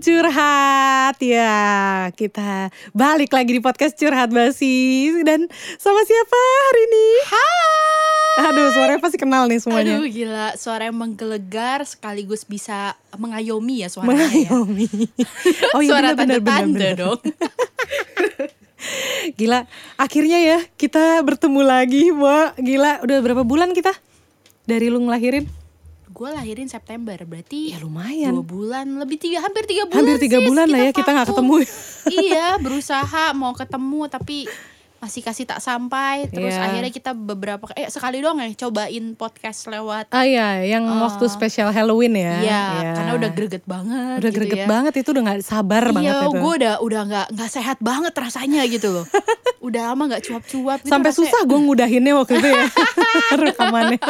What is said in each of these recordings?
curhat ya kita balik lagi di podcast curhat basi dan sama siapa hari ini? Hai. Aduh suaranya pasti kenal nih semuanya. Aduh gila, suara yang menggelegar sekaligus bisa mengayomi ya suaranya. Mengayomi. Oh iya Suara tanda-tanda dong. Gila, akhirnya ya kita bertemu lagi, Mbak. Gila, udah berapa bulan kita dari lu ngelahirin? Gue lahirin September berarti ya lumayan. dua bulan lebih tiga hampir tiga bulan hampir tiga bulan lah ya kita nggak ketemu. Iya berusaha mau ketemu tapi masih kasih tak sampai. Terus yeah. akhirnya kita beberapa eh sekali doang ya cobain podcast lewat. Ah iya yang uh, waktu spesial Halloween ya. iya yeah. karena udah greget banget udah gitu greget ya. banget itu udah nggak sabar iya, banget itu. gue udah udah nggak nggak sehat banget rasanya gitu loh. Udah lama nggak cuap-cuap gitu sampai susah gue ngudahinnya waktu itu ya. Rekamannya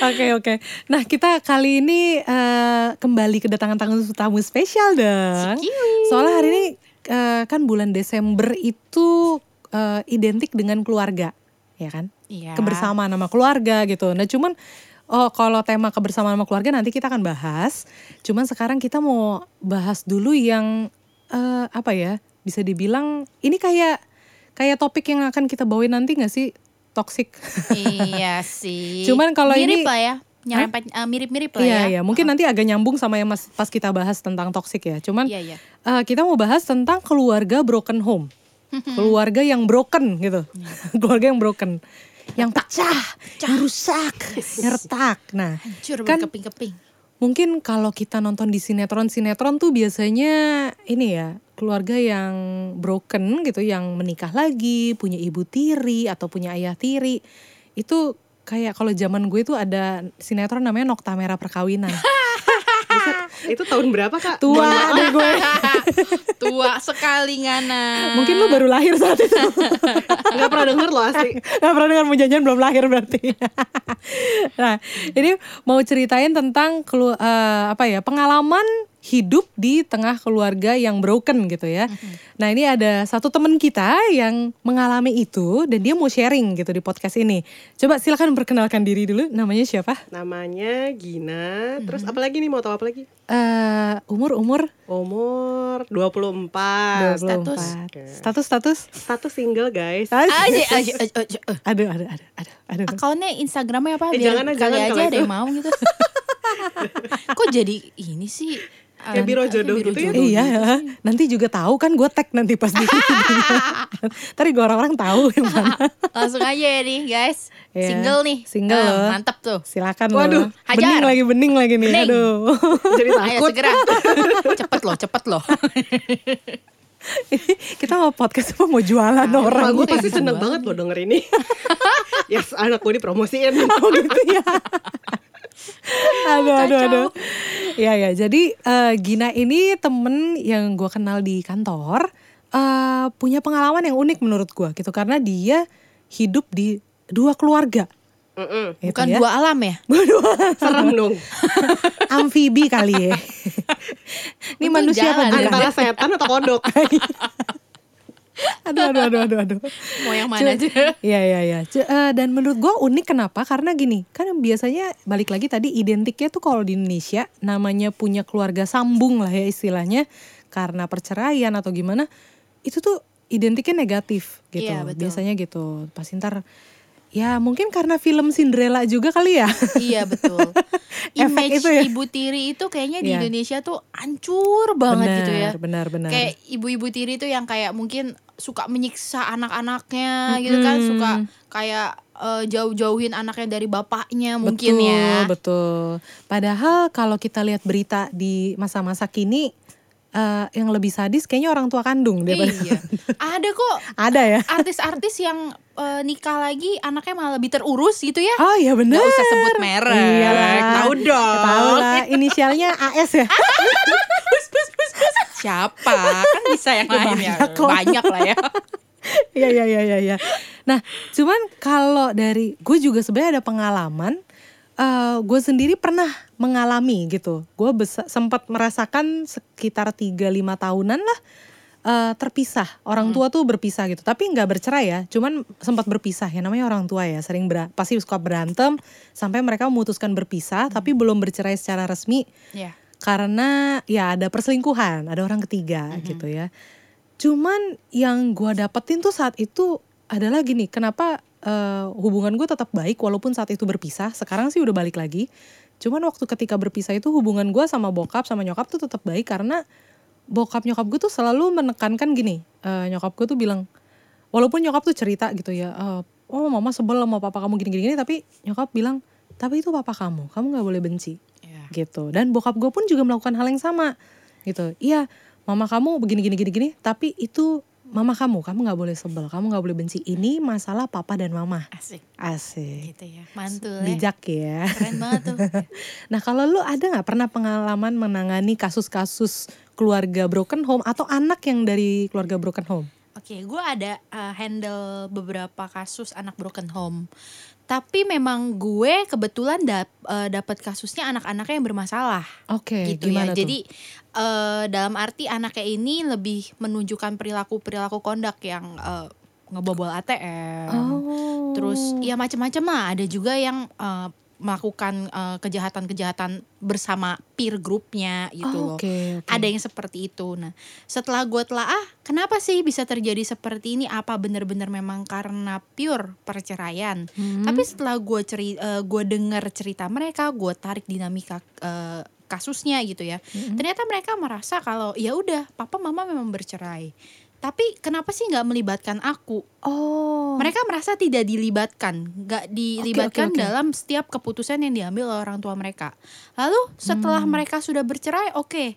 Oke oke. Okay. Nah kita kali ini uh, kembali kedatangan tamu tamu spesial dong. Soalnya hari ini uh, kan bulan Desember itu uh, identik dengan keluarga, ya kan? Iya. Kebersamaan sama keluarga gitu. Nah cuman oh kalau tema kebersamaan sama keluarga nanti kita akan bahas. Cuman sekarang kita mau bahas dulu yang uh, apa ya? Bisa dibilang ini kayak kayak topik yang akan kita bawain nanti gak sih? Toxic. iya sih. Cuman kalau ini mirip lah ya. Nyerempet uh, mirip-mirip lah iya, ya. Iya, mungkin uh. nanti agak nyambung sama yang mas, pas kita bahas tentang toxic ya. Cuman iya, iya. Uh, kita mau bahas tentang keluarga broken home. keluarga yang broken gitu. keluarga yang broken. Yang pecah, pecah. yang rusak, yang retak. Nah, Hancur kan keping-keping. Mungkin kalau kita nonton di sinetron-sinetron tuh biasanya ini ya, keluarga yang broken gitu yang menikah lagi punya ibu tiri atau punya ayah tiri itu kayak kalau zaman gue itu ada sinetron namanya Nokta Merah Perkawinan itu tahun berapa kak? Tua deh gue. Tua sekali ngana. Mungkin lu baru lahir saat itu. Gak pernah denger loh asli. Gak pernah denger mujajan belum lahir berarti. nah ini mau ceritain tentang uh, apa ya pengalaman hidup di tengah keluarga yang broken gitu ya. Mm-hmm. Nah ini ada satu teman kita yang mengalami itu dan dia mau sharing gitu di podcast ini. Coba silakan perkenalkan diri dulu. Namanya siapa? Namanya Gina. Mm-hmm. Terus apalagi nih mau tahu apa lagi? Uh, umur umur? Umur 24. 24. Status? Status status? Status single guys. Aja aja aja. Aduh aduh aduh aduh. aduh. Akunnya Instagramnya apa? Eh, jangan jangan aja ada yang mau gitu. Kok jadi ini sih? Ya biro jodoh biro gitu ya. Iya, gitu nanti juga tahu kan gue tag nanti pas di Tadi gue orang-orang tahu yang mana. Langsung aja ya nih guys. Yeah. Single nih. Single uh, Mantap tuh. Silakan Waduh, loh. Hajar. Bening lagi, bening lagi nih. Bening. Aduh. Jadi takut. Ayo segera. cepet loh, cepet loh. kita mau podcast apa mau jualan nah, orang gue pasti seneng banget loh denger ini yes anak gue dipromosiin oh gitu ya aduh, aduh, aduh. Ya, ya. Jadi uh, Gina ini temen yang gue kenal di kantor uh, punya pengalaman yang unik menurut gue gitu karena dia hidup di dua keluarga. Mm -mm. Bukan ya. dua alam ya? dua Serem dong. Amfibi kali ya. Ini manusia apa? Antara setan atau kodok. aduh, aduh, aduh, aduh, aduh. Mau yang mana aja? Iya, iya, iya. Uh, dan menurut gue unik kenapa? Karena gini, kan biasanya balik lagi tadi identiknya tuh kalau di Indonesia namanya punya keluarga sambung lah ya istilahnya karena perceraian atau gimana, itu tuh identiknya negatif gitu. Iya, betul. Biasanya gitu. Pas ntar Ya mungkin karena film Cinderella juga kali ya. Iya betul. Image itu ya. ibu tiri itu kayaknya di yeah. Indonesia tuh hancur banget benar, gitu ya. Benar benar. Kayak ibu-ibu tiri itu yang kayak mungkin suka menyiksa anak-anaknya hmm. gitu kan, suka kayak uh, jauh-jauhin anaknya dari bapaknya mungkin betul, ya. Betul. Padahal kalau kita lihat berita di masa-masa kini uh, yang lebih sadis kayaknya orang tua kandung daripada iya. ada kok. Ada ya? Artis-artis yang uh, nikah lagi anaknya malah lebih terurus gitu ya. Oh iya benar Gak usah sebut merek. Iya tahu dong. Ya, tahu lah. Inisialnya AS ya? Siapa? Kan bisa yang lain ya. banyak lah ya. Iya iya iya iya. Ya. Nah, cuman kalau dari gue juga sebenarnya ada pengalaman uh, gue sendiri pernah mengalami gitu. Gue sempat merasakan sekitar 3-5 tahunan lah uh, terpisah. Orang hmm. tua tuh berpisah gitu. Tapi nggak bercerai ya, cuman sempat berpisah ya. Namanya orang tua ya, sering ber pasti suka berantem sampai mereka memutuskan berpisah, hmm. tapi belum bercerai secara resmi. Yeah. karena ya ada perselingkuhan, ada orang ketiga gitu ya. Cuman yang gua dapetin tuh saat itu adalah gini, kenapa eh, hubungan gue tetap baik walaupun saat itu berpisah. Sekarang sih udah balik lagi. Cuman waktu ketika berpisah itu hubungan gua sama bokap sama nyokap tuh tetap baik karena bokap nyokap gue tuh selalu menekankan gini. eh, nyokap gue tuh bilang, walaupun nyokap tuh cerita gitu ya, eh, oh mama sebel sama papa kamu gini-gini, tapi nyokap bilang, tapi itu papa kamu, kamu nggak boleh benci Iya. gitu. Dan bokap gue pun juga melakukan hal yang sama gitu. Iya, mama kamu begini gini gini gini, tapi itu mama kamu, kamu nggak boleh sebel, kamu nggak boleh benci. Ini masalah papa dan mama. Asik Asik. gitu ya. Mantul ya. Bijak ya. Keren banget tuh. Nah kalau lu ada nggak pernah pengalaman menangani kasus-kasus keluarga broken home atau anak yang dari keluarga broken home? Oke, gue ada uh, handle beberapa kasus anak broken home. Tapi memang gue kebetulan dap, uh, dapat kasusnya anak-anaknya yang bermasalah. Oke, gitu ya. tuh? Jadi eh, dalam arti anaknya ini lebih menunjukkan perilaku-perilaku kondak yang eh, ngebobol ATM. Oh. Terus ya macam-macam lah. Ada juga yang eh, melakukan eh, kejahatan-kejahatan bersama peer grupnya gitu Oh, loh. Oke, oke. Ada yang seperti itu. Nah, setelah gue telaah, kenapa sih bisa terjadi seperti ini? Apa benar-benar memang karena pure perceraian? Hmm. Tapi setelah gue ceri, eh, gue dengar cerita mereka, gue tarik dinamika eh, kasusnya gitu ya. Mm-mm. Ternyata mereka merasa kalau ya udah, papa mama memang bercerai. Tapi kenapa sih nggak melibatkan aku? Oh. Mereka merasa tidak dilibatkan, nggak dilibatkan oke, oke. dalam setiap keputusan yang diambil oleh orang tua mereka. Lalu setelah Hmm. mereka sudah bercerai, oke.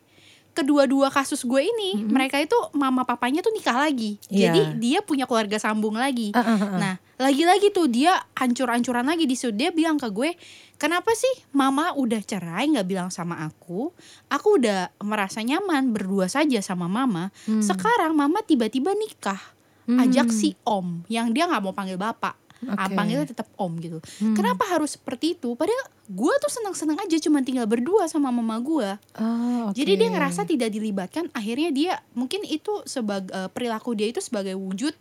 Kedua-dua kasus gue ini, mereka itu mama papanya tuh nikah lagi. Hmm. Iya. Jadi dia punya keluarga sambung lagi. Ah, ah, ah. Nah, lagi-lagi tuh dia hancur-hancuran lagi di situ. Dia bilang ke gue, kenapa sih mama udah cerai nggak bilang sama aku? Aku udah merasa nyaman berdua saja sama mama. Hmm. Sekarang mama tiba-tiba nikah, Hmm. ajak si om yang dia nggak mau panggil bapak. Ah, Oke. panggilnya tetap om gitu. Hmm. Kenapa harus seperti itu? Padahal gue tuh senang-senang aja cuma tinggal berdua sama mama gue. Oh, oke. Jadi dia ngerasa tidak dilibatkan. Akhirnya dia mungkin itu sebagai perilaku dia itu sebagai wujud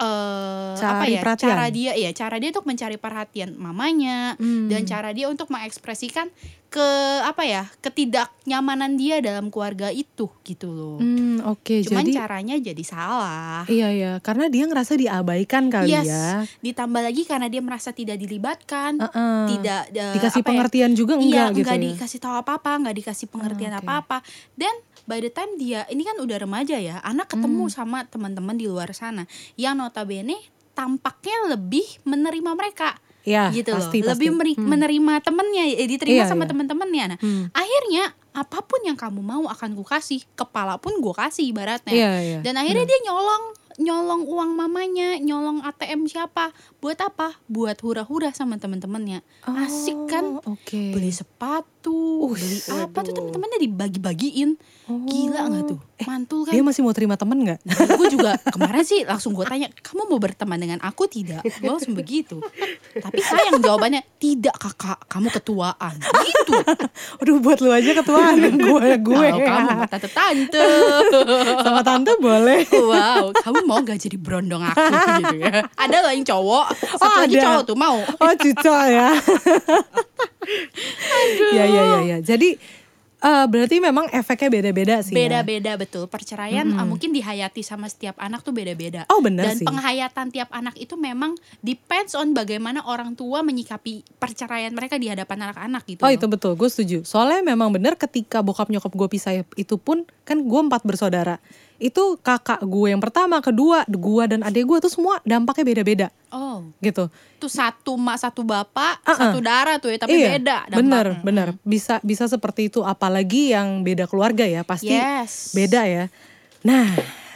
eh apa ya? perhatian. Cara dia ya, cara dia untuk mencari perhatian mamanya Hmm. dan cara dia untuk mengekspresikan ke apa ya? ketidaknyamanan dia dalam keluarga itu gitu loh. Hmm, oke. Cuman Jadi caranya jadi salah. iya ya, karena dia ngerasa diabaikan kali Yes. ya. Ditambah lagi karena dia merasa tidak dilibatkan, Heeh. tidak eh, dikasih ya, pengertian juga iya enggak gitu nggak ya. dikasih tahu apa apa nggak dikasih pengertian oke. apa apa dan by the time dia ini kan udah remaja ya anak ketemu Hmm. sama teman-teman di luar sana yang notabene tampaknya lebih menerima mereka Ya, gitu pasti, loh lebih meri- Hmm. menerima temennya eh, diterima Iya, sama iya. teman-temannya nah Hmm. akhirnya apa pun yang kamu mau akan ku kasih kepala pun gue kasih ibaratnya Iya, iya. dan akhirnya dia nyolong nyolong uang mamanya nyolong ATM siapa buat apa buat hura-hura sama teman-temannya asik kan Oh, Oke. beli sepatu, Uh, beli apa tuh teman-temannya dibagi-bagiin. Oh. Gila nggak tuh? Mantul kan? Dia masih mau terima temen nggak? gue juga kemarin sih langsung gue tanya, kamu mau berteman dengan aku tidak? Gue langsung begitu. Tapi sayang jawabannya, tidak kakak, kamu ketuaan. Gitu. Aduh buat lu aja ketuaan gue gue. Kalau kamu sama tante-tante. sama tante boleh. Wow, kamu mau gak jadi berondong aku gitu ya? Ada loh yang cowok, satu Oh, lagi ada. cowok tuh mau. Oh cuco ya. Ya ya ya ya. Jadi eh, berarti memang efeknya beda-beda sih. ya? Beda-beda betul. Perceraian Mm-mm. uh, mungkin dihayati sama setiap anak tuh beda-beda. Oh bener Dan sih. penghayatan tiap anak itu memang depends on bagaimana orang tua menyikapi perceraian mereka di hadapan anak-anak gitu. Oh loh. itu betul, gue setuju. Soalnya memang bener ketika bokap nyokap gue pisah itu pun kan gue empat bersaudara. Itu kakak gue yang pertama, kedua, gue dan adik gue tuh semua dampaknya beda-beda Oh, gitu. tuh satu mak satu bapak, Uh-uh. satu darah tuh ya, tapi iya, beda. dampaknya. Bener, bener. Bisa bisa seperti itu. Apalagi yang beda keluarga ya, pasti Yes. beda ya. Nah,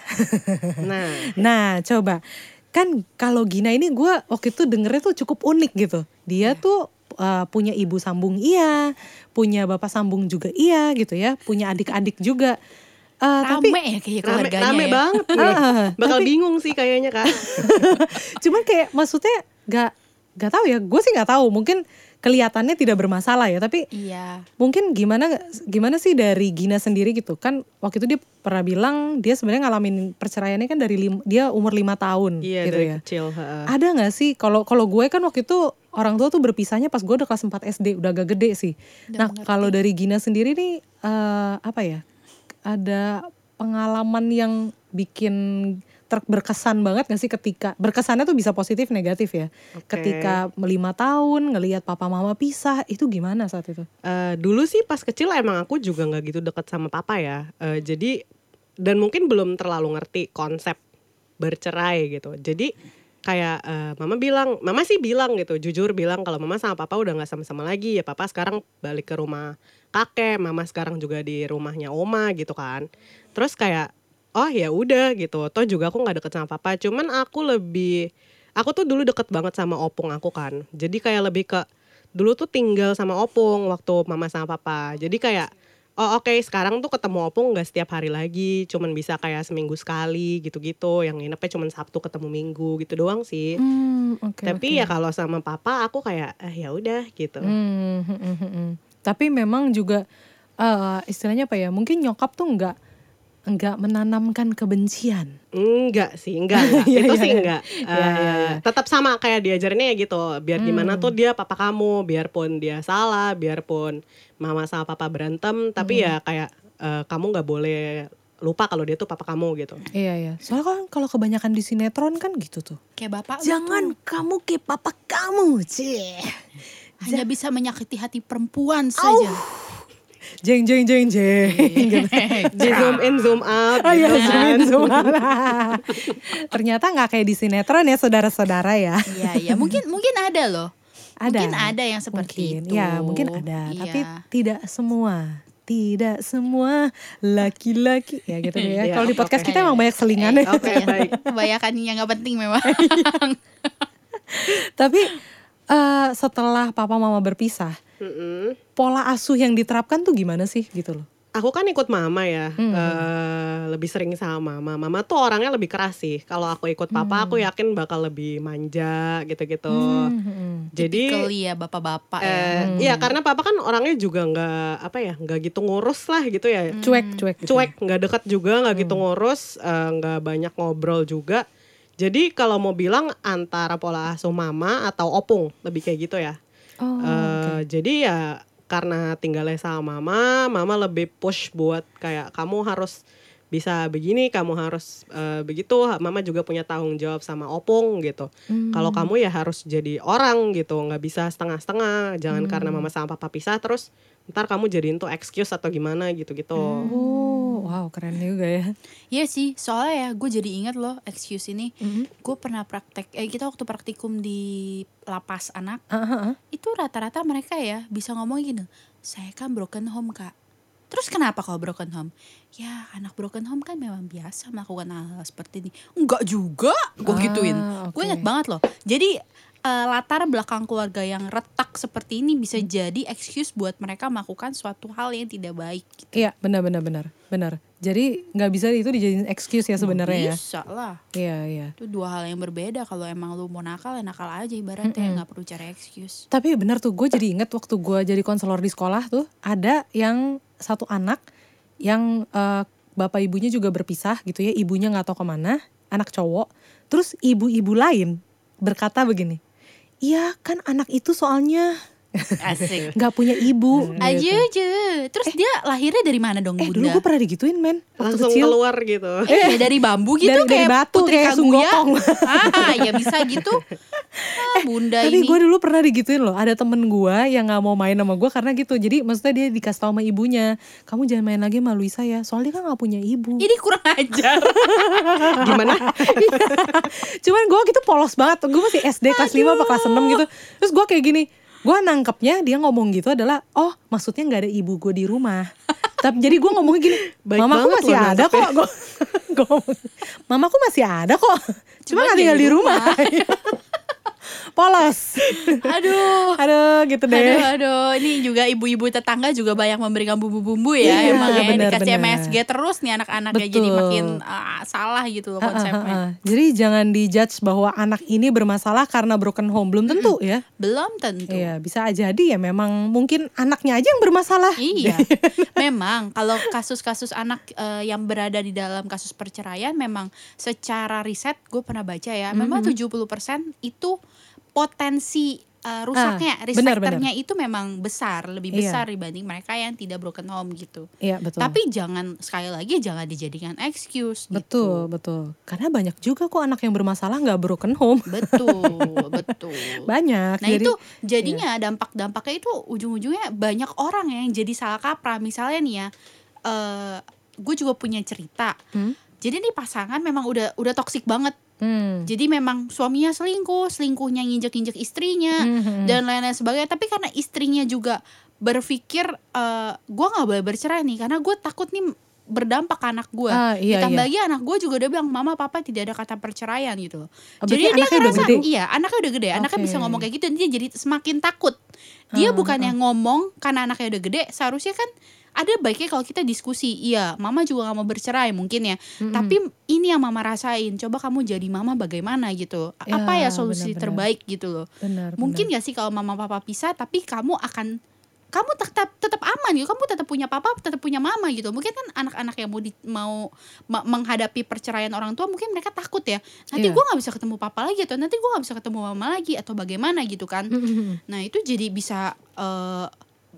Nah, Nah, coba kan kalau Gina ini gue waktu itu dengernya tuh cukup unik gitu. Dia Iya. tuh uh, punya ibu sambung iya, punya bapak sambung juga iya gitu ya, punya adik-adik juga. Uh, Rame tapi ya kayak rame, keluarganya rame ya. banget nih. Ah, Bakal tapi- bingung sih kayaknya kak. cuman kayak maksudnya gak gak tahu ya gue sih nggak tahu mungkin kelihatannya tidak bermasalah ya tapi Iya. mungkin gimana gimana sih dari Gina sendiri gitu kan waktu itu dia pernah bilang dia sebenarnya ngalamin perceraiannya kan dari lim- dia umur lima tahun Iya gitu dari ya kecil. heeh. ada nggak sih kalau kalau gue kan waktu itu orang tua tuh berpisahnya pas gue udah kelas 4 SD udah agak gede sih Udah nah kalau dari Gina sendiri nih eh, apa ya ada pengalaman yang bikin ter berkesan banget gak sih ketika berkesannya tuh bisa positif negatif ya Oke. ketika lima tahun ngelihat papa mama pisah itu gimana saat itu Eh, dulu sih pas kecil emang aku juga nggak gitu deket sama papa ya. Eh, jadi dan mungkin belum terlalu ngerti konsep bercerai gitu. Jadi kayak eh, mama bilang, mama sih bilang gitu, jujur bilang kalau mama sama papa udah nggak sama-sama lagi ya. Papa sekarang balik ke rumah kakek, mama sekarang juga di rumahnya oma gitu kan. Terus kayak oh ya udah gitu. Toh juga aku nggak deket sama papa. Cuman aku lebih aku tuh dulu deket banget sama opung aku kan. Jadi kayak lebih ke dulu tuh tinggal sama opung waktu mama sama papa. Jadi kayak oh oke sekarang tuh ketemu opung nggak setiap hari lagi, cuman bisa kayak seminggu sekali gitu-gitu. Yang nginepnya cuman Sabtu ketemu Minggu gitu doang sih. Hmm, oke, Tapi oke. ya kalau sama papa aku kayak eh ya udah gitu. Hmm, hmm, hmm, hmm, hmm. Tapi memang juga eh, istilahnya apa ya? Mungkin nyokap tuh nggak nggak menanamkan kebencian. Enggak sih, enggak. enggak. Iya, itu iya, sih iya. enggak. Iya, Eh, iya. Tetap sama kayak diajarinnya ya gitu. Biar gimana Hmm. tuh dia papa kamu, biarpun dia salah, biarpun mama sama papa berantem, tapi Hmm. ya kayak eh, kamu nggak boleh lupa kalau dia tuh papa kamu gitu. Iya iya. Soalnya kan kalau kebanyakan di sinetron kan gitu tuh. Kayak bapak Jangan tuh kamu ke papa kamu, cie. hanya bisa menyakiti hati perempuan saja. Jeng jeng jeng jeng. gitu. Di zoom in, zoom out Oh iya, gitu zoom kan. in, zoom out. Ternyata nggak kayak di sinetron ya saudara-saudara ya. Iya iya mungkin mungkin ada loh. Ada. Mungkin ada yang seperti Mungkin, itu. Ya mungkin ada, tapi Iya. tidak semua. Tidak semua laki-laki ya gitu deh ya. Iya, Kalau di podcast oke. kita emang banyak selingan ya. Oke, baik. Kebanyakan yang nggak penting memang. Tapi eh, setelah papa mama berpisah, Mm-mm. Pola asuh yang diterapkan tuh gimana sih gitu loh? Aku kan ikut mama ya, Hmm. eh, lebih sering sama mama. Mama tuh orangnya lebih keras sih. Kalau aku ikut papa, aku Hmm. yakin bakal lebih manja gitu-gitu. Hmm, hmm. Jadi Tipikal ya bapak-bapak ya. Eh, Iya karena papa kan orangnya juga nggak apa ya nggak gitu ngurus lah gitu ya Cuek, cuek gitu. cuek nggak dekat juga nggak gitu ngurus eh, nggak banyak ngobrol juga jadi kalau mau bilang antara pola asuh mama atau opung lebih kayak gitu ya Oh, Eh, jadi ya karena tinggalnya sama mama mama lebih push buat kayak kamu harus bisa begini kamu harus eh, begitu mama juga punya tanggung jawab sama opung gitu Hmm. kalau kamu ya harus jadi orang gitu nggak bisa setengah-setengah jangan karena mama sama papa pisah terus ntar kamu jadiin tuh excuse atau gimana gitu-gitu Oh, wow keren juga ya. Iya sih, soalnya ya gue jadi ingat loh excuse ini. Mhm. Gue pernah praktek, eh kita waktu praktikum di lapas anak, Ah, ah, ah. itu rata-rata mereka ya bisa ngomong gini, saya kan broken home kak. Terus kenapa kalau broken home? Ya anak broken home kan memang biasa melakukan hal, -hal seperti ini. Enggak juga, gue Ah, gituin. oke. Gue ingat banget loh. Jadi eh, latar belakang keluarga yang retak seperti ini bisa Hmm. jadi excuse buat mereka melakukan suatu hal yang tidak baik. Gitu. Iya benar benar benar. Jadi nggak bisa itu dijadiin excuse ya sebenarnya ya. Bisa lah. Iya iya. Itu dua hal yang berbeda. Kalau emang lu mau nakal ya nakal aja ibaratnya nggak perlu cari excuse. Tapi benar tuh gue jadi inget waktu gue jadi konselor di sekolah tuh ada yang satu anak yang eh, bapak ibunya juga berpisah gitu ya ibunya nggak tahu ke mana anak cowok terus ibu-ibu lain berkata begini iya kan anak itu soalnya Asik. nggak punya ibu aja gitu. aja. Terus dia lahirnya dari mana dong eh dulu gue pernah digituin men waktu langsung kecil keluar gitu Eh, dari bambu gitu Dari- dari kayak batu, Putri kayak Kaguya. Sunggokong. Ah, ya bisa gitu. Ah, bunda Tapi ini. gue dulu pernah digituin loh. Ada temen gue yang nggak mau main sama gue karena gitu. Jadi maksudnya dia dikasih tau sama ibunya, kamu jangan main lagi sama Luisa ya. Soalnya kan nggak punya ibu. Ini kurang ajar. gimana Cuman gue gitu polos banget. Gue masih SD kelas 5 apa kelas 6 gitu. Terus gue kayak gini. Gue nangkepnya dia ngomong gitu adalah, oh maksudnya nggak ada ibu gue di rumah. Tapi jadi gue ngomongnya gini, Baik mamaku banget masih loh ada kok. Gue mamaku masih ada kok. Cuma nggak tinggal di di rumah. polos. Aduh. Aduh gitu deh. Aduh, aduh, ini juga ibu-ibu tetangga juga banyak memberikan bumbu-bumbu ya, Iya, emang ya benar, dikasih benar. MSG terus nih anak-anaknya jadi makin ah, salah gitu loh konsepnya. Ah, Jadi jangan dijudge bahwa anak ini bermasalah karena broken home belum tentu ya. Belum tentu. Iya, bisa jadi ya memang mungkin anaknya aja yang bermasalah. Iya, memang kalau kasus-kasus anak eh, yang berada di dalam kasus perceraian memang secara riset gue pernah baca ya, memang 70% itu potensi eh, rusaknya, Ah, risk benar, factor-nya itu memang besar, lebih Iya. besar dibanding mereka yang tidak broken home gitu. Iya, betul. Tapi jangan sekali lagi jangan dijadikan excuse gitu. betul, betul. Karena banyak juga kok anak yang bermasalah nggak broken home. Betul, betul. Banyak. Nah Jadi- itu jadinya dampak-dampaknya itu ujung-ujungnya banyak orang yang jadi salah kaprah. Misalnya nih ya, eh gue juga punya cerita. Hmm? Jadi nih pasangan memang udah udah toksik banget. Hmm. Jadi memang suaminya selingkuh, selingkuhnya nginjek-injek istrinya Hmm, dan lain-lain sebagainya. Tapi karena istrinya juga berpikir eh gue nggak boleh bercerai nih karena gue takut nih berdampak ke anak gue. Ah, iya, Ditambah iya. lagi anak gue juga udah bilang mama papa tidak ada kata perceraian gitu. Oh, jadi dia anaknya udah ngerasa gede? iya anaknya udah gede, anaknya Oke. bisa ngomong kayak gitu dan dia jadi semakin takut. Dia Ah, bukan yang ngomong karena anaknya udah gede, seharusnya kan ada baiknya kalau kita diskusi. Iya, mama juga gak mau bercerai mungkin ya. Tapi ini yang mama rasain. Coba kamu jadi mama bagaimana gitu. Apa ya solusi benar-benar. terbaik gitu loh. Benar. Mungkin gak sih kalau mama papa pisah tapi kamu akan kamu tetap tetap aman gitu. Kamu tetap punya papa, tetap punya mama gitu. Mungkin kan anak-anak yang mau di- mau ma- menghadapi perceraian orang tua mungkin mereka takut ya. Nanti Iya. gua nggak bisa ketemu papa lagi atau nanti gua nggak bisa ketemu mama lagi atau bagaimana gitu kan. Nah, itu jadi bisa eh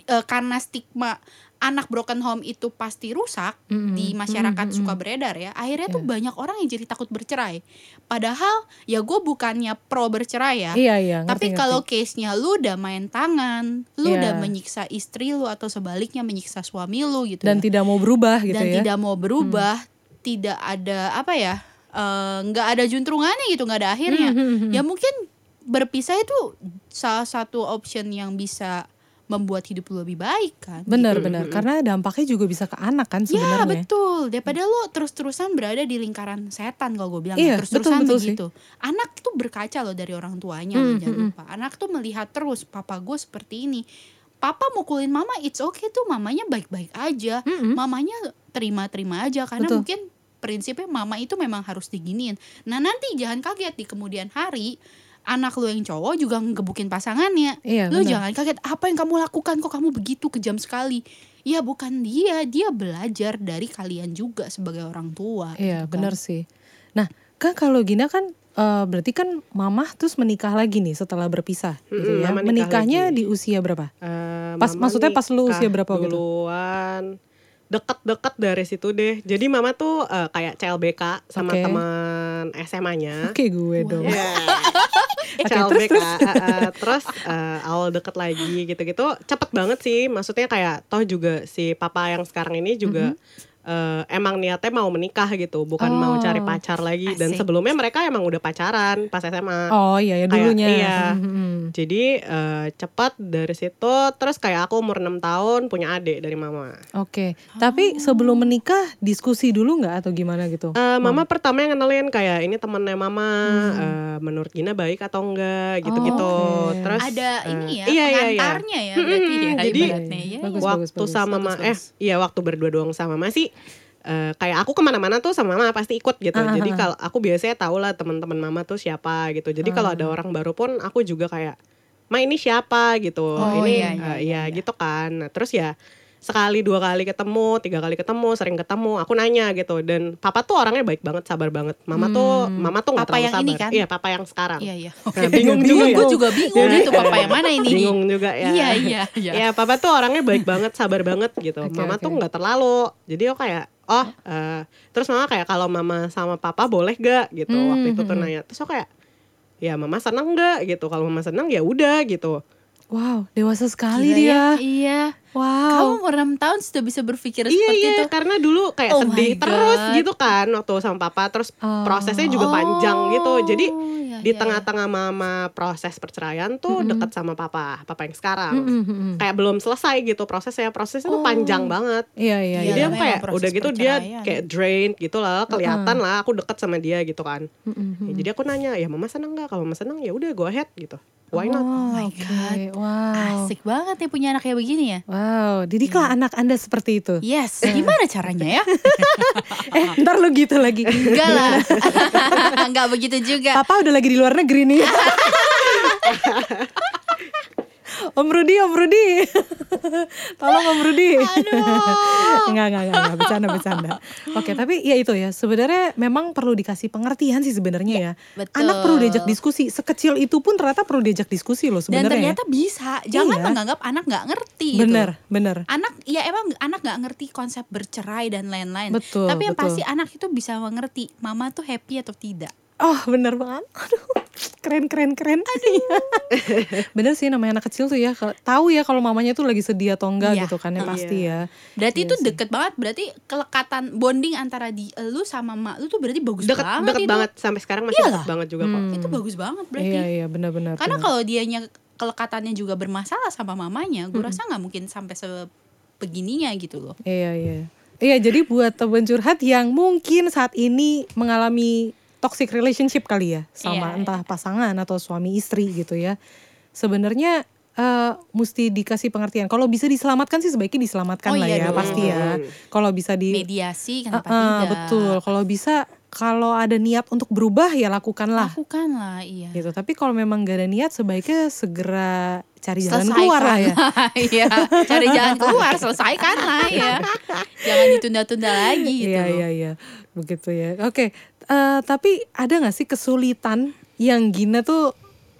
eh, karena stigma anak broken home itu pasti rusak Mm-mm. di masyarakat Mm-mm. suka beredar ya. Akhirnya tuh Iya. banyak orang yang jadi takut bercerai. Padahal ya gue bukannya pro bercerai ya. Iya, iya. Tapi ngerti, kalau ngerti. case-nya lu udah main tangan, lu Iya. udah menyiksa istri lu atau sebaliknya menyiksa suami lu gitu dan ya. tidak mau berubah gitu Dan ya. tidak mau berubah, tidak ada apa ya? eh, nggak ada juntrungannya gitu, nggak ada akhirnya. Hmm, hmm, hmm. Ya mungkin berpisah itu salah satu option yang bisa membuat hidup lu lebih baik kan. Benar, Gitu. benar. Karena dampaknya juga bisa ke anak kan Ya sebenarnya. betul, daripada lo terus-terusan berada di lingkaran setan kalau gue bilang ya, Iya, terus-terusan betul, betul sih. begitu. Anak tuh berkaca loh dari orang tuanya, Hmm, loh, jangan hmm, lupa. Anak tuh melihat terus papa gue seperti ini. Papa mukulin mama, it's okay tuh mamanya baik-baik aja. Mm-mm. Mamanya terima-terima aja karena Betul. mungkin prinsipnya mama itu memang harus diginiin. Nah nanti jangan kaget di kemudian hari anak lu yang cowok juga ngegebukin pasangannya. Iya, Lu benar. jangan kaget apa yang kamu lakukan kok kamu begitu kejam sekali. Ya bukan dia, dia belajar dari kalian juga sebagai orang tua. Iya, gitu kan. benar sih. Nah, kan kalau Gina kan eh, berarti kan mamah terus menikah lagi nih setelah berpisah gitu Mm-mm, ya. Mama nikah Menikahnya lagi. di usia berapa? Eh, Pas- maksudnya pas lu usia berapa gitu? Duluan deket-deket dari situ deh. Jadi mama tuh eh, kayak CLBK sama Oke. teman SMA-nya. Oke, gue dong. Iya. Oke, CLBK. terus, eh, eh, terus eh, awal deket lagi gitu-gitu cepet banget sih. Maksudnya kayak toh juga si papa yang sekarang ini juga eh, emang niatnya mau menikah gitu, bukan mau Oh. cari pacar lagi. Dan Asik. sebelumnya mereka emang udah pacaran pas SMA. Oh iya ya Kayak- dulunya. iya. Hmm, hmm. Jadi eh, cepat dari situ terus kayak aku umur 6 tahun punya adik dari mama. Oke. Tapi sebelum menikah diskusi dulu nggak atau gimana gitu? Eh, mama pertama yang kenalin kayak ini temennya mama eh, menurut Gina baik atau enggak gitu-gitu. Oh, oke. Terus Ada eh, ini ya, iya, iya, iya. pengantarnya ya berarti Mm-mm, ya jadi ibaratnya ya. Bagus, waktu bagus, bagus. sama Bagus, mama eh bagus. iya waktu berdua doang sama mama sih eh, kayak aku ke mana-mana tuh sama mama pasti ikut gitu. Ah, Jadi ah, ah. kalau aku biasanya tahu lah teman-teman mama tuh siapa gitu. Jadi kalau ada orang baru pun aku juga kayak, ma ini siapa gitu. Oh, ini iya, eh, iya, iya, iya, iya. gitu kan. Nah, terus ya sekali dua kali ketemu tiga kali ketemu sering ketemu aku nanya gitu dan papa tuh orangnya baik banget sabar banget mama tuh mama tuh nggak terlalu yang sabar ini kan? iya papa yang sekarang Iya iya. Nah, bingung juga ya. Gue juga bingung Iya. itu papa yang mana ini. bingung juga ya Iya iya iya. Ya papa tuh orangnya baik banget, sabar banget gitu. Oke, mama oke. tuh nggak terlalu. Jadi aku kayak, oh, eh, terus mama kayak kalau mama sama papa boleh gak gitu. Hmm, Waktu itu tuh hmm. nanya. Terus aku kayak, ya mama seneng gak gitu. Kalau mama seneng ya udah gitu. Wow, dewasa sekali Gila dia. ya, Iya. Wow. Kamu umur 6 tahun sudah bisa berpikir Iya seperti iya itu. karena dulu kayak Oh sedih terus gitu kan waktu sama papa terus Oh. prosesnya juga panjang gitu jadi iya, di iya, tengah-tengah mama proses perceraian tuh deket sama papa papa yang sekarang Mm, mm, mm. kayak belum selesai gitu prosesnya prosesnya tuh panjang banget Iya, iya, Iya, jadi iya. aku kayak udah gitu dia kayak drained gitu lah kelihatan lah aku deket sama dia gitu kan Mm, mm, mm. Ya, jadi aku nanya ya mama seneng nggak kalau mama seneng ya udah go ahead gitu why not Oh, my oke. God. Wow. Asik banget ya punya anak kayak begini ya. Wow, didiklah anak Anda seperti itu. Yes, gimana caranya ya? Eh, ntar lu gitu lagi. Enggak lah. Enggak begitu juga. Papa udah lagi di luar negeri nih. Om Rudi, Om Rudi. Tolong Om Rudi. Aduh. enggak, enggak, enggak, enggak, bercanda, bercanda. Oke, tapi ya itu ya, sebenarnya memang perlu dikasih pengertian sih sebenarnya ya. betul. Anak perlu diajak diskusi, sekecil itu pun ternyata perlu diajak diskusi loh Dan sebenarnya. ya. ternyata bisa. Jangan Iya. menganggap anak nggak ngerti gitu. bener, bener. Anak ya emang anak nggak ngerti konsep bercerai dan lain-lain. Betul, Tapi yang betul. pasti anak itu bisa mengerti mama tuh happy atau tidak. Oh bener banget Aduh keren keren keren Iya. Bener sih namanya anak kecil tuh ya kalau- Tahu ya kalau mamanya tuh lagi sedih atau enggak Iya. gitu kan ya Iya. pasti ya Berarti Iya itu sih. deket banget. Berarti kelekatan bonding antara di lu sama mak lu tuh berarti bagus deket banget deket itu. banget sampai sekarang masih Iyalah. deket banget juga kok Hmm. Itu bagus banget berarti. Iya iya benar-benar Karena benar. kalau dianya kelekatannya juga bermasalah sama mamanya, gue rasa nggak mungkin sampai sebegininya gitu loh. Iya iya Iya jadi buat teman curhat yang mungkin saat ini mengalami toxic relationship kali ya sama Iya, entah pasangan atau suami istri gitu ya. Sebenarnya eh, mesti dikasih pengertian. Kalau bisa diselamatkan sih sebaiknya diselamatkan Oh, lah iya ya dong. pasti ya. Kalau bisa di Mediasi kenapa Ah, ah, tidak? betul. Kalau bisa kalau ada niat untuk berubah ya lakukanlah Lakukan lah, iya. gitu. Tapi kalau memang gak ada niat sebaiknya segera cari jalan keluar lah ya. Iya, cari jalan keluar, selesaikan lah ya. Jangan ditunda-tunda lagi gitu Iya loh. iya iya. Begitu ya. Oke, eh, tapi ada gak sih kesulitan yang Gina tuh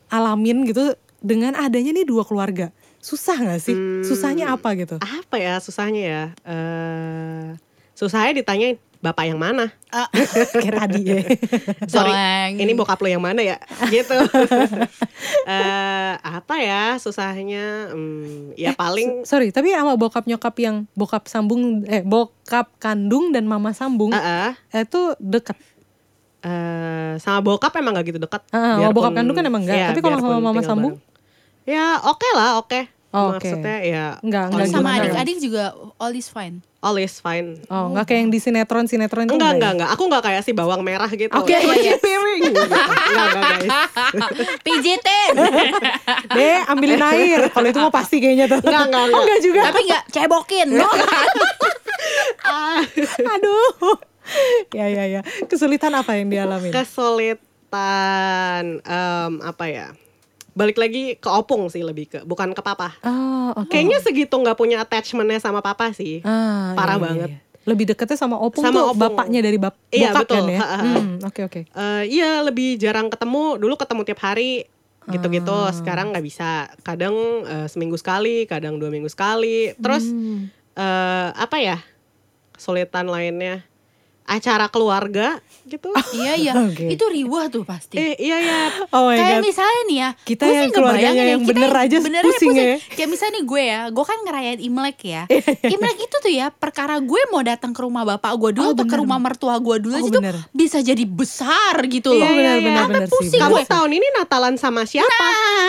alamin gitu dengan adanya nih dua keluarga? Susah gak sih? Hmm. Susahnya apa gitu? apa ya susahnya ya eh susahnya ditanyain bapak yang mana Kayak tadi ya. sorry Doang. ini bokap lo yang mana ya gitu eh apa ya susahnya hmm, ya paling Sorry, tapi sama bokap nyokap yang bokap sambung eh bokap kandung dan mama sambung eh, eh, itu deket. Eh, sama bokap emang gak gitu dekat Ah, sama bokap kandung kan emang enggak, iya, tapi kalau sama biarpun mama sambung? bareng. ya oke lah oke Oh, oke. maksudnya ya Enggak, Oh, enggak sama gimana? adik-adik juga all is fine. all is fine Oh, enggak kayak yang di sinetron-sinetron itu enggak ya? enggak enggak aku enggak kayak si bawang merah gitu Oke, iya, iya. piring gitu. enggak enggak guys Pijitin. Deh, ambilin air. Kalau itu mah pasti kayaknya tuh. Enggak, enggak, Oh, enggak. enggak juga. Tapi nggak cebokin. No. Aduh. Ya ya ya. Kesulitan apa yang dialami? kesulitan em, apa ya balik lagi ke opung sih lebih ke bukan ke papa Oh, oke. kayaknya segitu nggak punya attachmentnya sama papa sih Ah, parah iya, iya, banget. iya. Lebih deketnya sama opung Sama tuh opung. bapaknya dari bap Iya, bokap betul. kan ya. Ha. Hmm, Oke oke. Eh, iya lebih jarang ketemu dulu ketemu tiap hari gitu-gitu Ah. sekarang nggak bisa kadang eh, seminggu sekali kadang dua minggu sekali terus Hmm. eh, apa ya kesulitan lainnya acara keluarga gitu iya iya. Oke. Itu riwah tuh pasti. eh iya ya Oh my kayak god. misalnya nih ya Kita yang keluarganya ngebayangin ya, yang kita bener aja benernya pusing ya. kayak misalnya nih gue ya gue kan ngerayain imlek ya Iya, imlek itu tuh ya perkara gue mau datang ke rumah bapak gue dulu Oh, atau ke bener. rumah mertua gue dulu Oh, aja tuh bener. bisa jadi besar gitu Oh loh Iya, iya, iya. benar sih. pusing kamu gue. tahun ini Natalan sama siapa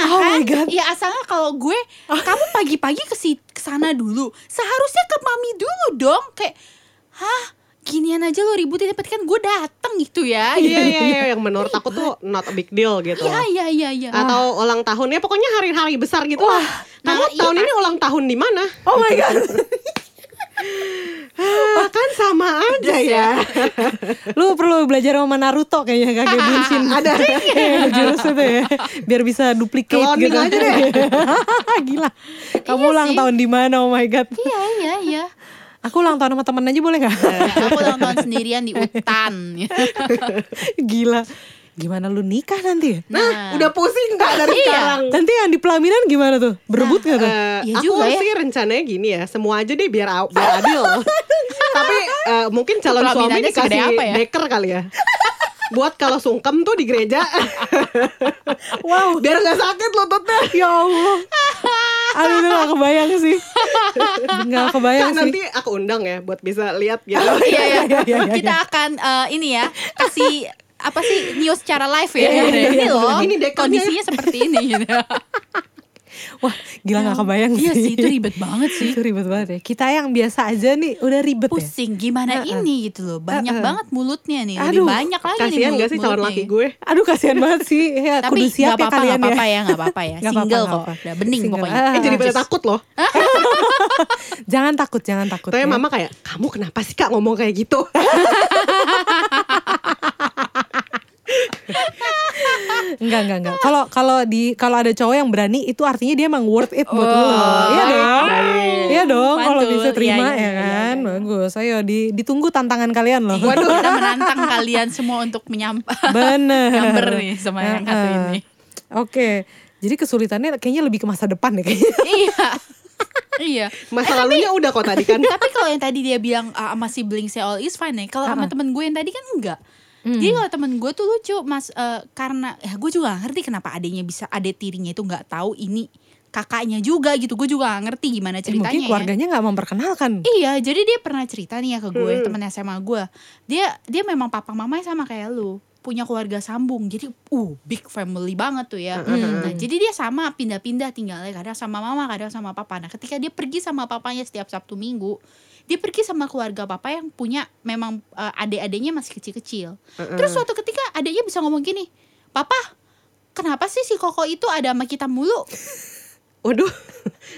Oh my god. Ya asalnya kalau gue kamu pagi-pagi ke si sana dulu. Seharusnya ke mami dulu dong. Kayak hah ginian aja lo ributin tapi kan gue dateng gitu ya. iya iya iya yang menurut aku tuh not a big deal gitu Iya iya iya iya. atau ulang tahun ya pokoknya hari-hari besar gitu lah. Kamu nah, iya. tahun ini ulang tahun di mana? Oh my god. Ah, kan sama aja ya. Lu perlu belajar sama Naruto kayaknya kakek Bunshin. Ada jurus itu ya. Biar bisa duplicate Cloning gitu. aja deh. Gila. Kamu Iya ulang sih. tahun di mana? Oh my god. Iya iya iya. Aku ulang tahun sama temen aja boleh gak? Ya, aku ulang tahun sendirian di hutan. Gila. Gimana lu nikah nanti? Nah, Udah pusing nggak dari Iya. sekarang? Nanti yang di pelaminan gimana tuh? Berebut gak tuh? Eh, Iya aku juga ya. sih rencananya gini ya, semua aja deh biar biar adil. Tapi eh, mungkin calon suami dikasih apa ya? deker kali ya. Buat kalau sungkem tuh di gereja. wow. biar nggak sakit lututnya. Ya Allah. Aduh itu gak kebayang sih. Gak kebayang Kak, sih. nanti aku undang ya buat bisa lihat gitu. Iya, iya. iya, iya, iya. Kita akan eh, ini ya kasih apa sih news secara live ya. Iya, iya, ini iya, loh, Ini kondisinya seperti ini. Gitu. Wah gila gak kebayang Iya sih. sih, itu ribet banget sih. Itu ribet banget ya. Kita yang biasa aja nih udah ribet ya. Pusing gimana ini gitu loh. Banyak Heeh. banget mulutnya nih. Aduh, Lebih banyak lagi nih Kasihan gak sih calon laki gue? Aduh kasihan banget sih. Ya, Tapi kudu siap ya apa-apa, kalian nggak apa-apa ya, nggak apa-apa ya. Nggak apa-apa, Single nggak kok. apa. Udah bening Single. pokoknya. Eh jadi pada takut loh. Jangan takut, jangan takut. Tapi ya. mama kayak, kamu kenapa sih kak ngomong kayak gitu? Enggak, enggak, enggak. Kalau kalau di kalau ada cowok yang berani itu artinya dia emang worth it buat lu. Oh, Iya dong. baik. Iya dong kalau bisa terima Iya, iya, ya iya, kan. iya, iya. Bagus. Ayo di, ditunggu tantangan kalian loh. Waduh, kita menantang kalian semua untuk menyampaikan Bener. Nyamber nih sama yang satu ini. Oke. Jadi kesulitannya kayaknya lebih ke masa depan ya kayaknya. iya. Iya. Masa lalunya udah kok tadi kan. Tapi kalau yang tadi dia bilang ah, sama sibling saya all is fine ya. Kalau sama temen gue yang tadi kan enggak. Jadi kalau temen gue tuh lucu mas eh, karena ya gue juga gak ngerti kenapa adiknya bisa adik tirinya itu nggak tahu ini kakaknya juga gitu. Gue juga gak ngerti gimana Eh, ceritanya. mungkin ya. keluarganya nggak memperkenalkan. Iya, jadi dia pernah cerita nih ya ke gue, temen SMA gue. Dia dia memang papa mamanya sama kayak lu, punya keluarga sambung. Jadi, uh, big family banget tuh ya. Nah, jadi dia sama pindah-pindah tinggalnya kadang sama mama, kadang sama papa. Nah, ketika dia pergi sama papanya setiap Sabtu Minggu, dia pergi sama keluarga papa yang punya memang eh, adik-adiknya masih kecil-kecil. Terus suatu ketika adiknya bisa ngomong gini, "Papa, kenapa sih si Koko itu ada sama kita mulu? Waduh,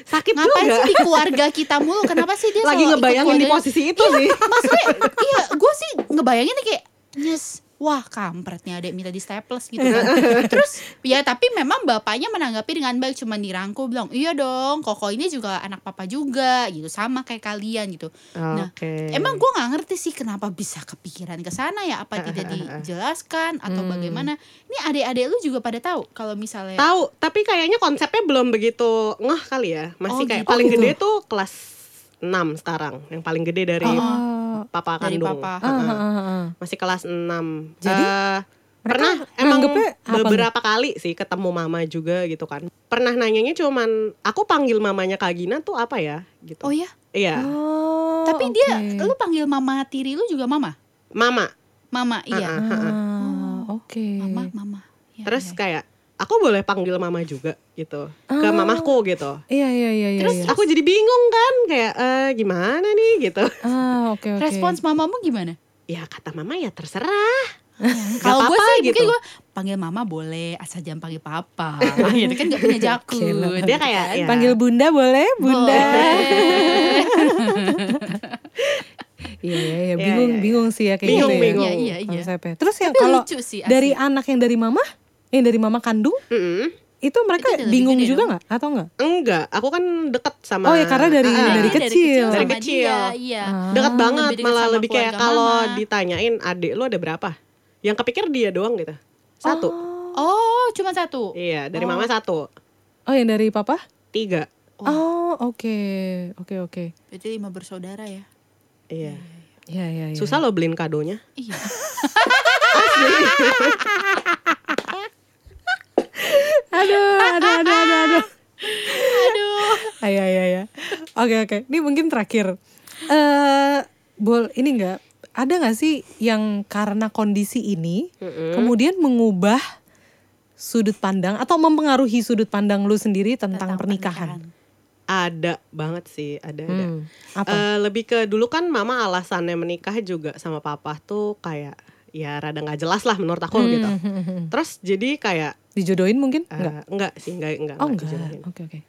sakit Ngapain juga. sih di keluarga kita mulu? Kenapa sih dia Lagi ngebayangin di keluarganya?" posisi itu sih. maksudnya iya gue sih ngebayangin kayak nyes wah kampretnya adek minta di staples gitu kan terus ya tapi memang bapaknya menanggapi dengan baik cuma dirangkul bilang iya dong koko ini juga anak papa juga gitu sama kayak kalian gitu nah emang gue nggak ngerti sih kenapa bisa kepikiran ke sana ya apa tidak dijelaskan atau Hmm. bagaimana ini adik-adik lu juga pada tahu kalau misalnya Tahu, tapi kayaknya konsepnya belum begitu ngeh kali ya. Oh, Masih kayak gitu. paling Oh, gitu. gede tuh kelas 6 sekarang. Yang paling gede dari Oh. Papa Dari kandung. papa. Ah, ah. Masih kelas 6. Jadi, Eh, pernah emang beberapa kali sih ketemu mama juga gitu kan. Pernah nanyanya cuman aku panggil mamanya Kak Gina tuh apa ya gitu. oh ya Iya, Oh, tapi dia oke. lu panggil mama tiri lu juga mama mama. mama iya Ah, ah, ah. Ah, oke. mama mama Ya, Terus ya. kayak aku boleh panggil mama juga gitu. Ke Ah. mamaku gitu. Iya iya iya iya. Terus iya. Aku jadi bingung kan kayak eh gimana nih gitu. Ah, oke oke. respons mamamu gimana Ya kata mama ya terserah. Kalau gue sih gitu. mungkin gue panggil mama boleh, asal jangan panggil papa. gitu kan gak punya jakun. Gila. Dia kayak ya, Panggil bunda boleh, bunda. Iya iya iya, Iya, bingung iya, iya. bingung sih ya kayak Bingung, gitu ya. bingung. Iya, iya, iya. Konsepnya. Terus yang kalau dari anak yang dari mama, yang dari mama kandung, "Mm-mm." itu mereka Itu bingung juga nggak atau enggak? enggak, aku kan deket sama Oh, ya, karena dari- Ah, dari Dia kecil. Dari kecil. dia, iya. Ah. deket banget lebih malah lebih kayak kalau ditanyain adik lu ada berapa? Yang kepikir dia doang gitu. Satu. Oh, cuma satu. Iya, dari Oh. mama satu. Oh, yang dari papa? Tiga. Oh, oke. Oke, oke. Berarti lima bersaudara ya. Iya. Iya, iya, iya. Susah loh beliin kadonya. Iya. Aduh, aduh, aduh, aduh, aduh. Aduh. Ayo, ayo, ayo. Oke, oke. Ini mungkin terakhir. Eh, bol, ini enggak ada nggak sih yang karena kondisi ini Mm-mm. kemudian mengubah sudut pandang atau mempengaruhi sudut pandang lu sendiri tentang, Tentang pernikahan? Ada banget sih, ada ada. Hmm, apa? Eh, lebih ke dulu kan mama alasannya menikah juga sama papa tuh kayak ya rada nggak jelas lah menurut aku Hmm, gitu. hmm, hmm. Terus jadi kayak Dijodohin mungkin? eh, enggak. enggak sih enggak enggak Oh, enggak. Oke, oke.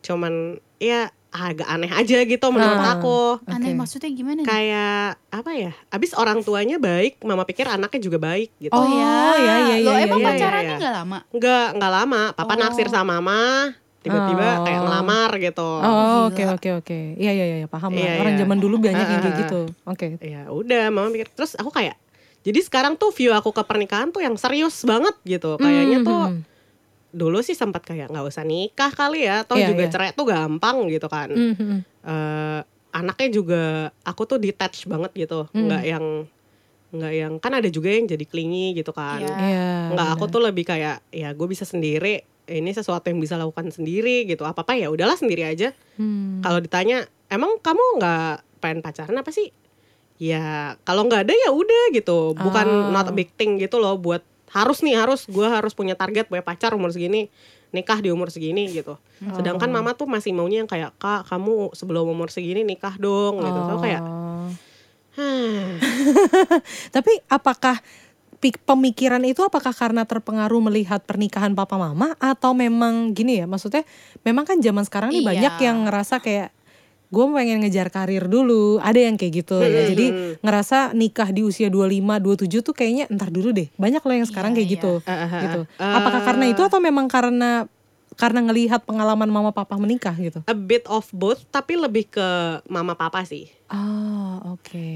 Cuman ya agak aneh aja gitu menurut Ah. aku. Aneh maksudnya gimana nih? Kayak apa ya? Abis orang tuanya baik, mama pikir anaknya juga baik gitu. Oh, iya, iya, iya, Lo iya, emang iya, pacarannya iya. nggak lama? Enggak, enggak lama. Papa Oh. naksir sama mama, tiba-tiba Oh. kayak ngelamar gitu. Oh, oke oke oke. Iya iya iya paham lah. Iya, Orang iya. zaman dulu banyak yang Ah, kayak ah, gitu. Oke. Ya udah, mama pikir terus aku kayak jadi sekarang tuh view aku ke pernikahan tuh yang serius banget gitu. Kayaknya Hmm, tuh hmm, dulu sih sempat kayak nggak usah nikah kali ya, toh Iya, juga iya. cerai tuh gampang gitu kan. hmm, hmm, hmm. Eh, anaknya juga aku tuh detach banget gitu, Hmm. nggak yang nggak yang kan ada juga yang jadi klingi gitu kan. Iya. Iya. Nggak aku tuh lebih kayak ya gue bisa sendiri ini sesuatu yang bisa lakukan sendiri gitu apa apa ya udahlah sendiri aja Hmm. kalau ditanya emang kamu nggak pengen pacaran apa sih ya kalau nggak ada ya udah gitu bukan Oh. not a big thing gitu loh buat harus nih harus gue harus punya target punya pacar umur segini nikah di umur segini gitu sedangkan Oh. mama tuh masih maunya yang kayak kak kamu sebelum umur segini nikah dong gitu so kayak Oh. "Hah, Tapi apakah pemikiran itu apakah karena terpengaruh melihat pernikahan papa mama atau memang gini ya maksudnya memang kan zaman sekarang nih Iya. banyak yang ngerasa kayak gue pengen ngejar karir dulu. Ada yang kayak gitu ya. Jadi ngerasa nikah di usia 25 27 tuh kayaknya entar dulu deh. Banyak loh yang sekarang Iya, kayak iya. gitu. Ah, ah, ah, gitu. ah. apakah karena itu atau memang karena karena ngelihat pengalaman mama papa menikah gitu? A bit of both tapi lebih ke mama papa sih. Oh oke.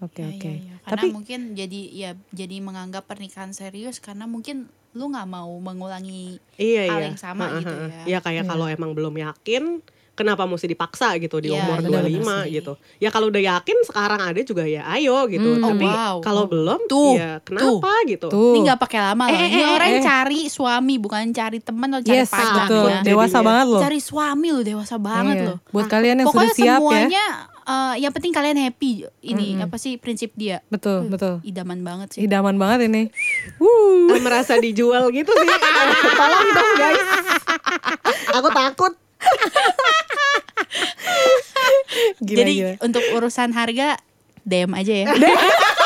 Oke Ya, oke. ya, ya. Karena tapi mungkin jadi ya jadi menganggap pernikahan serius karena mungkin lu nggak mau mengulangi iya hal iya. yang sama ah, gitu ah. ya. ya kayak kalau emang belum yakin kenapa mesti dipaksa gitu di Iya, umur benar, 25 benar sih. gitu ya kalau udah yakin sekarang ada juga ya ayo gitu Hmm. tapi Oh, wow. kalau belum Tuh, ya kenapa gitu tuh Ini nggak pakai lama loh. Eh, Ini eh, orang eh. cari suami bukan cari teman atau cari yes pacar. betul ya. dewasa Jadinya. banget loh Cari suami lo dewasa banget Iya. loh. Buat kalian yang sudah siap ya. semuanya eh, yang penting kalian happy. Ini apa sih prinsip dia? Betul, betul. Idaman banget sih. Idaman banget ini. Wuh. Ah, merasa dijual gitu sih tolong dong guys aku takut Gila, Jadi gila. untuk urusan harga DM aja ya.